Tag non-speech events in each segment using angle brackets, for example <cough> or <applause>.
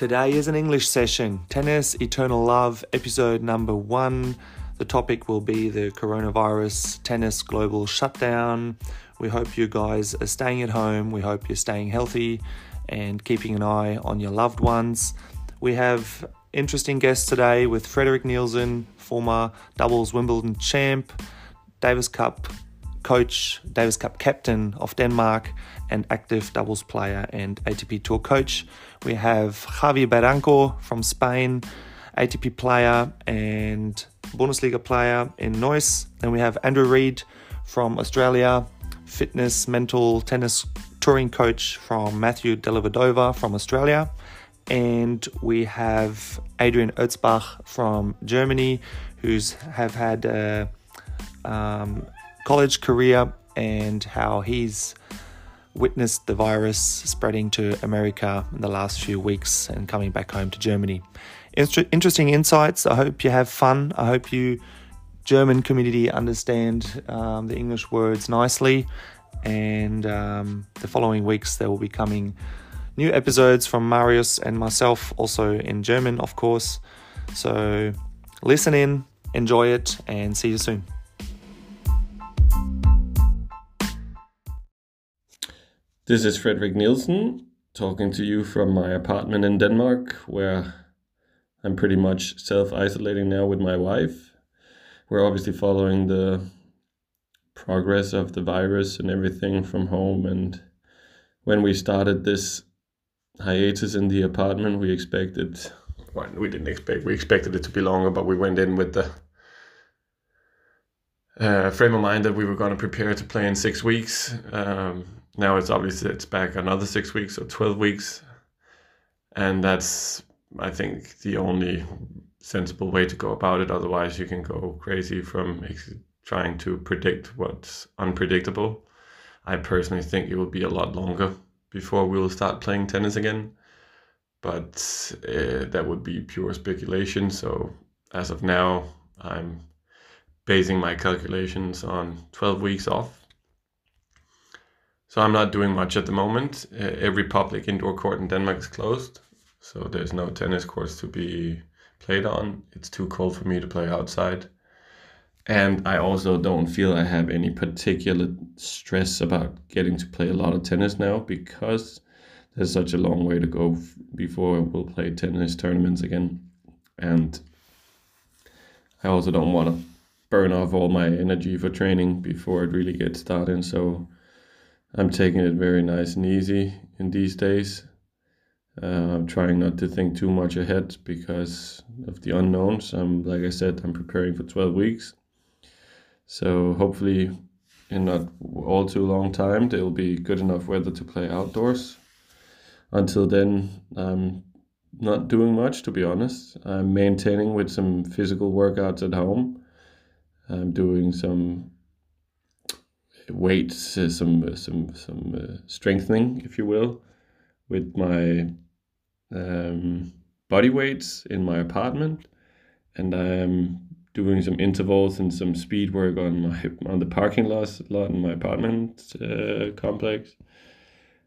Today is an English session Tennis Eternal Love, episode number one. The topic will be the coronavirus tennis global shutdown. We hope you guys are staying at home. We hope you're staying healthy and keeping an eye on your loved ones. We have interesting guests today with Frederik Nielsen, former doubles Wimbledon champ, Davis Cup coach, Davis Cup captain of Denmark, and active doubles player and ATP Tour coach. We have Javier Barranco from Spain, ATP player and Bundesliga player in Neuss. Then we have Andrew Reed from Australia, fitness, mental, tennis touring coach from Matthew Dellavedova from Australia. And we have Adrian Ötzbach from Germany, who's have had a um, college career and how he's witnessed the virus spreading to America in the last few weeks and coming back home to Germany. interesting insights. I hope you have fun. I hope you, German community, understand um, the English words nicely. And um, the following weeks, there will be coming new episodes from Marius and myself, also in German, of course. So listen in, enjoy it, and see you soon. This is Frederik Nielsen talking to you from my apartment in Denmark, where I'm pretty much self isolating now with my wife. We're obviously following the progress of the virus and everything from home. And when we started this hiatus in the apartment, we expected, well, we didn't expect, we expected it to be longer, but we went in with the uh, frame of mind that we were going to prepare to play in six weeks. Um, now it's obviously it's back another six weeks or 12 weeks. And that's i think the only sensible way to go about it. Otherwise you can go crazy from trying to predict what's unpredictable. I personally think it will be a lot longer before we will start playing tennis again. But uh, that would be pure speculation. So as of now i'm basing my calculations on 12 weeks off so I'm not doing much at the moment. Every public indoor court in Denmark is closed, so there's no tennis courts to be played on. It's too cold for me to play outside. And I also don't feel I have any particular stress about getting to play a lot of tennis now because there's such a long way to go before we'll play tennis tournaments again. And I also don't want to burn off all my energy for training before it really gets started. So I'm taking it very nice and easy in these days. Uh, I'm trying not to think too much ahead because of the unknowns. I'm like I said, I'm preparing for 12 weeks. So hopefully, in not all too long time, there will be good enough weather to play outdoors. Until then, I'm not doing much to be honest. I'm maintaining with some physical workouts at home. I'm doing some weights, uh, some some some uh, strengthening, if you will, with my um, body weights in my apartment, and I'm doing some intervals and some speed work on my on the parking lot lot in my apartment uh, complex,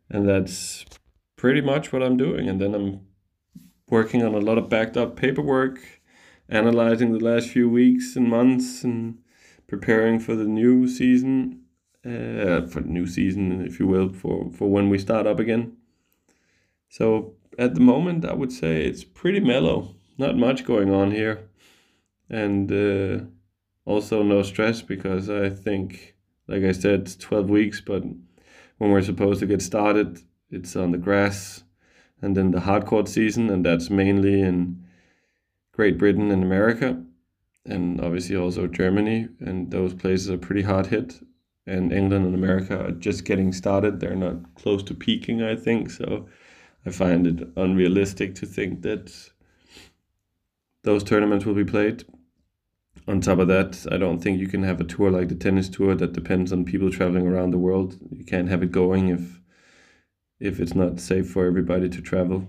and that's pretty much what I'm doing. And then I'm working on a lot of backed up paperwork, analyzing the last few weeks and months, and preparing for the new season uh, for the new season, if you will, for, for when we start up again. So at the moment, I would say it's pretty mellow. Not much going on here. And uh, also no stress because I think, like I said, 12 weeks, but when we're supposed to get started, it's on the grass and then the hard court season, and that's mainly in Great Britain and America, and obviously also Germany, and those places are pretty hard hit and England and America are just getting started. They're not close to peaking, I think. So I find it unrealistic to think that those tournaments will be played. On top of that, I don't think you can have a tour like the tennis tour that depends on people traveling around the world. You can't have it going if if it's not safe for everybody to travel.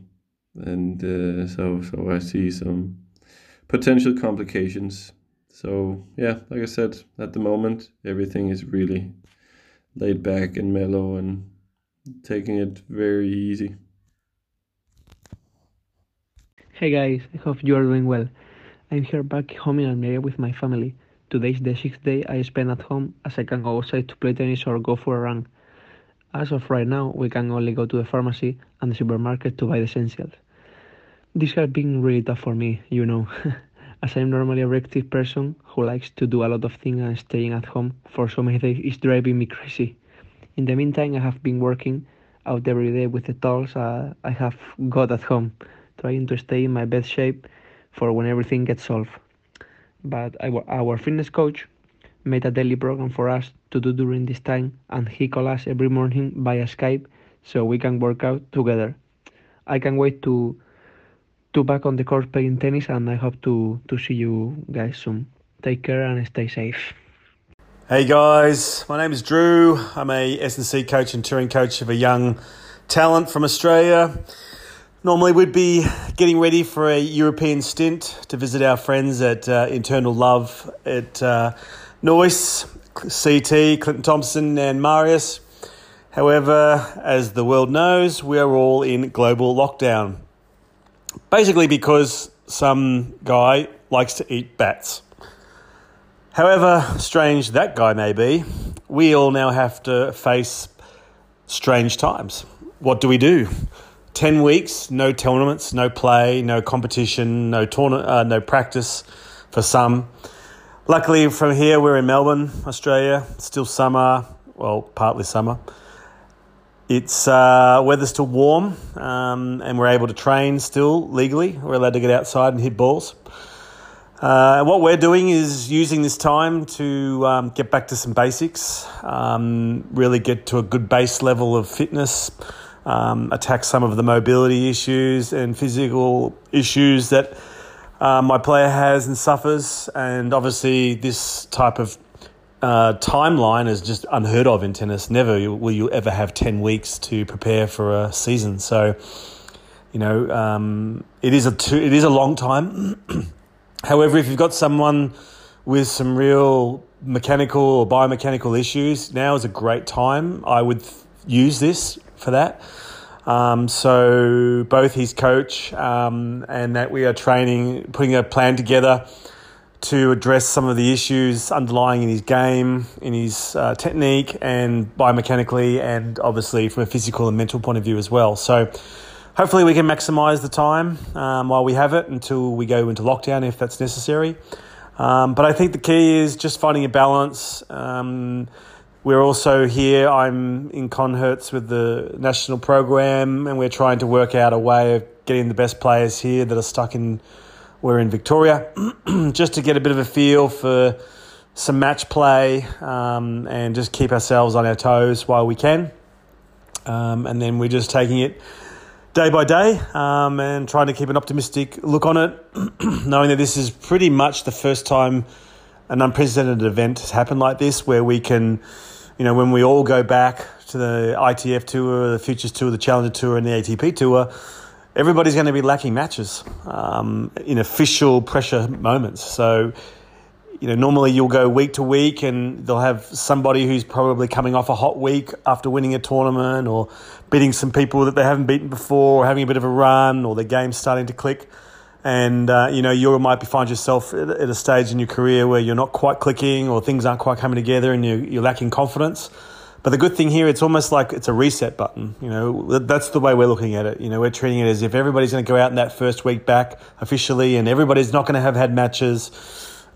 And uh, so so I see some potential complications so yeah, like I said, at the moment everything is really laid back and mellow and taking it very easy. Hey guys, I hope you are doing well. I'm here back home in Almeria with my family. Today is the sixth day I spend at home as I can go outside to play tennis or go for a run. As of right now, we can only go to the pharmacy and the supermarket to buy the essentials. This has been really tough for me, you know, <laughs> as I'm normally a active person who likes to do a lot of things and staying at home for so many days is driving me crazy. In the meantime, I have been working out every day with the tools uh, I have got at home, trying to stay in my best shape for when everything gets solved. But our, our fitness coach made a daily program for us to do during this time, and he calls us every morning via Skype so we can work out together. I can wait to to back on the court playing tennis, and I hope to to see you guys soon. Take care and stay safe. Hey guys, my name is Drew. I'm a S&C coach and touring coach of a young talent from Australia. Normally, we'd be getting ready for a European stint to visit our friends at uh, Eternal Love at uh, Neuss, CT, Clinton Thompson, and Marius. However, as the world knows, we are all in global lockdown. Basically, because some guy likes to eat bats. However strange that guy may be, we all now have to face strange times. What do we do? 10 weeks, no tournaments, no play, no competition, no, tourna- uh, no practice for some. Luckily, from here, we're in Melbourne, Australia. still summer, well, partly summer. It's uh, weather's still warm, um, and we're able to train still legally. We're allowed to get outside and hit balls. Uh, what we're doing is using this time to um, get back to some basics, um, really get to a good base level of fitness, um, attack some of the mobility issues and physical issues that uh, my player has and suffers. And obviously, this type of uh, timeline is just unheard of in tennis. Never will you ever have 10 weeks to prepare for a season. So, you know, um, it is a two, it is a long time. <clears throat> However, if you've got someone with some real mechanical or biomechanical issues, now is a great time. I would use this for that. Um, so both his coach um, and that we are training, putting a plan together to address some of the issues underlying in his game, in his uh, technique, and biomechanically, and obviously from a physical and mental point of view as well. So hopefully we can maximize the time um, while we have it until we go into lockdown if that's necessary. Um, but I think the key is just finding a balance. Um, we're also here, I'm in Conhertz with the national program, and we're trying to work out a way of getting the best players here that are stuck in, we're in Victoria, <clears throat> just to get a bit of a feel for some match play um, and just keep ourselves on our toes while we can. Um, and then we're just taking it day by day um, and trying to keep an optimistic look on it, <clears throat> knowing that this is pretty much the first time an unprecedented event has happened like this, where we can, you know, when we all go back to the ITF Tour, the Futures Tour, the Challenger Tour, and the ATP Tour, everybody's going to be lacking matches um, in official pressure moments. So you know, normally you'll go week to week and they'll have somebody who's probably coming off a hot week after winning a tournament or beating some people that they haven't beaten before or having a bit of a run or their game's starting to click. And, uh, you know, you might be, find yourself at, a stage in your career where you're not quite clicking or things aren't quite coming together and you, you're lacking confidence. But the good thing here, it's almost like it's a reset button. You know, that's the way we're looking at it. You know, we're treating it as if everybody's going to go out in that first week back officially and everybody's not going to have had matches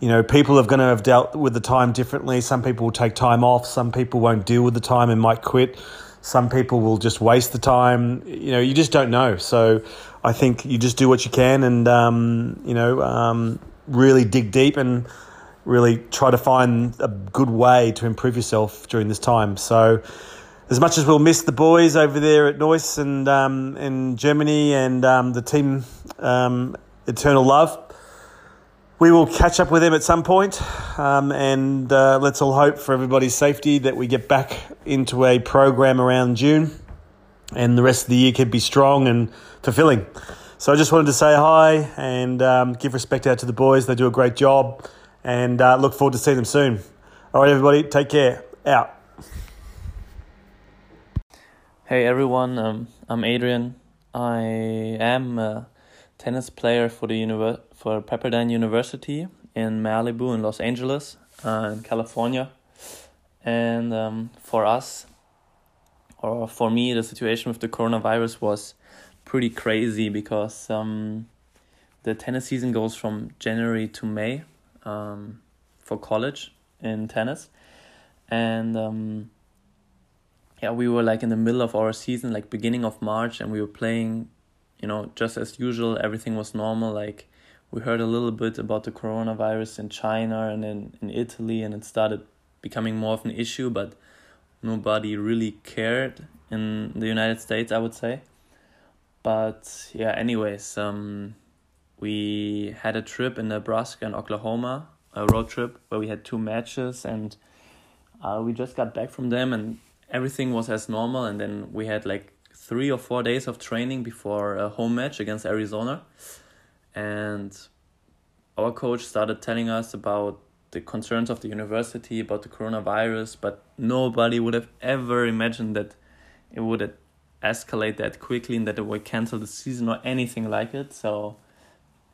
you know, people are going to have dealt with the time differently. Some people will take time off. Some people won't deal with the time and might quit. Some people will just waste the time. You know, you just don't know. So I think you just do what you can and, um, you know, um, really dig deep and really try to find a good way to improve yourself during this time. So, as much as we'll miss the boys over there at Neuss and um, in Germany and um, the team um, Eternal Love, we will catch up with them at some point, um, and uh, let's all hope for everybody's safety that we get back into a program around June, and the rest of the year can be strong and fulfilling. So I just wanted to say hi and um, give respect out to the boys. They do a great job, and uh, look forward to seeing them soon. All right, everybody, take care. Out. Hey everyone, um, I'm Adrian. I am. a tennis player for the univer- for Pepperdine University in Malibu in Los Angeles, uh, in California, and um, for us, or for me, the situation with the coronavirus was pretty crazy because um, the tennis season goes from January to May um, for college in tennis, and um, yeah, we were like in the middle of our season, like beginning of March, and we were playing, you know, just as usual. Everything was normal. Like we heard a little bit about the coronavirus in China and in, in Italy, and it started becoming more of an issue, but nobody really cared in the United States, I would say. But yeah, anyways, um, we had a trip in Nebraska and Oklahoma, a road trip where we had two matches, and uh, we just got back from them, and everything was as normal. And then we had like three or four days of training before a home match against Arizona, and our coach started telling us about the concerns of the university about the coronavirus, but nobody would have ever imagined that it would escalate that quickly and that it would cancel the season or anything like it. So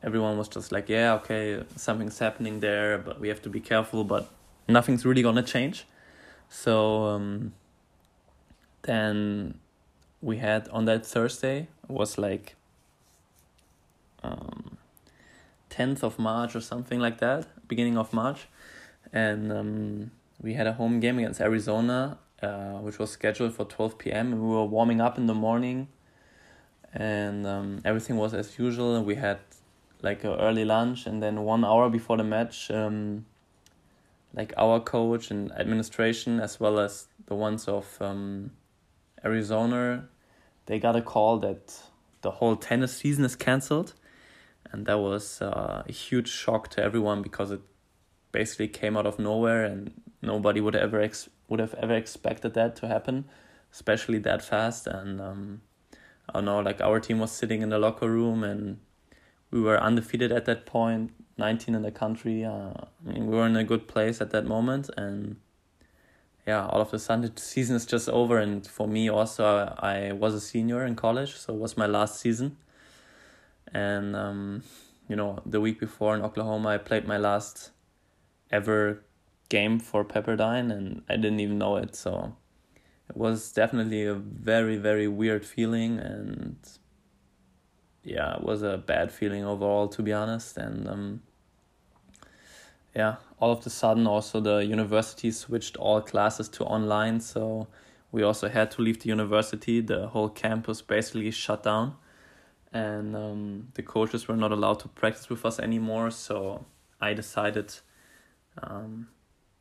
everyone was just like, yeah, okay, something's happening there, but we have to be careful, but nothing's really gonna change. So um, then we had on that Thursday was like um, 10th of March or something like that, beginning of March, and um, we had a home game against Arizona, uh, which was scheduled for 12 p.m. We were warming up in the morning, and um, everything was as usual. We had like early lunch, and then one hour before the match, um, like our coach and administration, as well as the ones of um, Arizona, they got a call that the whole tennis season is cancelled, and that was uh, a huge shock to everyone because it basically came out of nowhere, and nobody would ever ex- would have ever expected that to happen, especially that fast. And um, I don't know, like our team was sitting in the locker room and we were undefeated at that point, 19 in the country. Uh, I mean, we were in a good place at that moment, and yeah, all of a sudden the season is just over. And for me, also, I was a senior in college, so it was my last season. And um, you know, the week before in Oklahoma, I played my last ever game for Pepperdine, and I didn't even know it. So it was definitely a very, very weird feeling, and yeah, it was a bad feeling overall, to be honest. And um, yeah, all of a sudden, also the university switched all classes to online, so we also had to leave the university. The whole campus basically shut down, and um, the coaches were not allowed to practice with us anymore. So I decided um,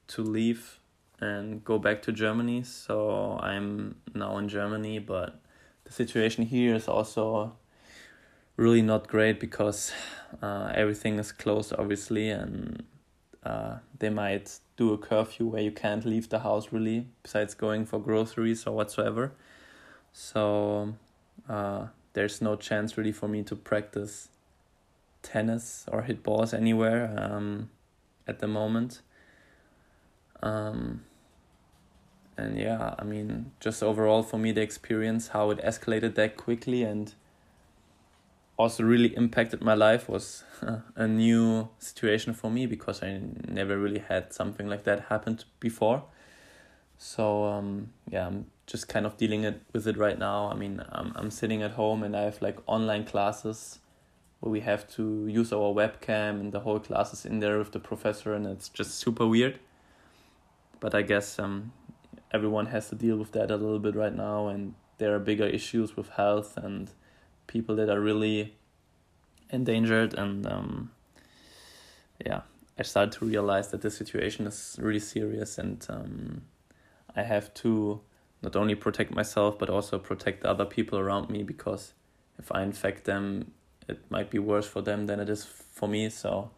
to leave and go back to Germany. So I'm now in Germany, but the situation here is also really not great because uh, everything is closed, obviously, and uh, they might do a curfew where you can't leave the house really, besides going for groceries or whatsoever. So uh, there's no chance really for me to practice tennis or hit balls anywhere um, at the moment. Um, and yeah, I mean, just overall for me, the experience, how it escalated that quickly and also really impacted my life was <laughs> a new situation for me because I never really had something like that happened before. So um, yeah, I'm just kind of dealing it with it right now. I mean, I'm I'm sitting at home and I have like online classes where we have to use our webcam and the whole class is in there with the professor and it's just super weird. But I guess um, everyone has to deal with that a little bit right now, and there are bigger issues with health and people that are really endangered. And um, yeah, I started to realize that the situation is really serious, and um, I have to not only protect myself but also protect the other people around me because if I infect them, it might be worse for them than it is for me. So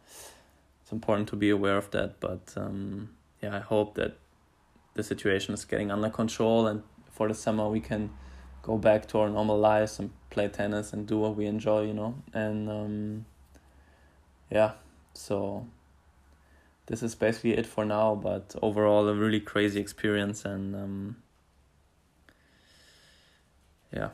it's important to be aware of that. But um, yeah, I hope that the situation is getting under control and for the summer we can go back to our normal lives and play tennis and do what we enjoy, you know. And um, yeah, so this is basically it for now. But overall, a really crazy experience, and um, yeah,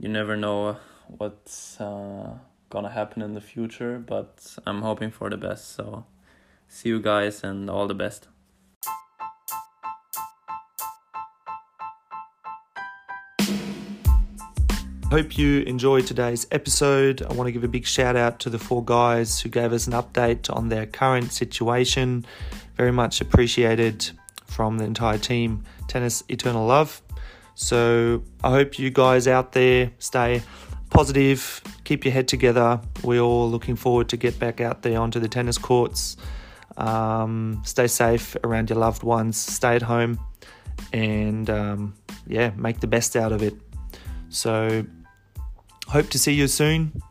you never know what's uh, gonna happen in the future, but I'm hoping for the best. So, see you guys and all the best. Hope you enjoyed today's episode. I want to give a big shout out to the four guys who gave us an update on their current situation. Very much appreciated from the entire team. Tennis Eternal Love. So I hope you guys out there stay positive, keep your head together. We're all looking forward to get back out there onto the tennis courts. Um, stay safe around your loved ones. Stay at home, and um, yeah, make the best out of it. So hope to see you soon.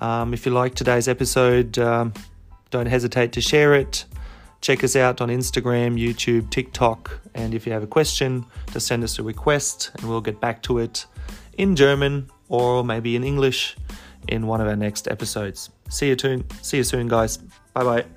Um, if you like today's episode, um, don't hesitate to share it. Check us out on Instagram, YouTube, TikTok, and if you have a question, just send us a request and we'll get back to it in German or maybe in English in one of our next episodes. See you soon. See you soon, guys. Bye bye.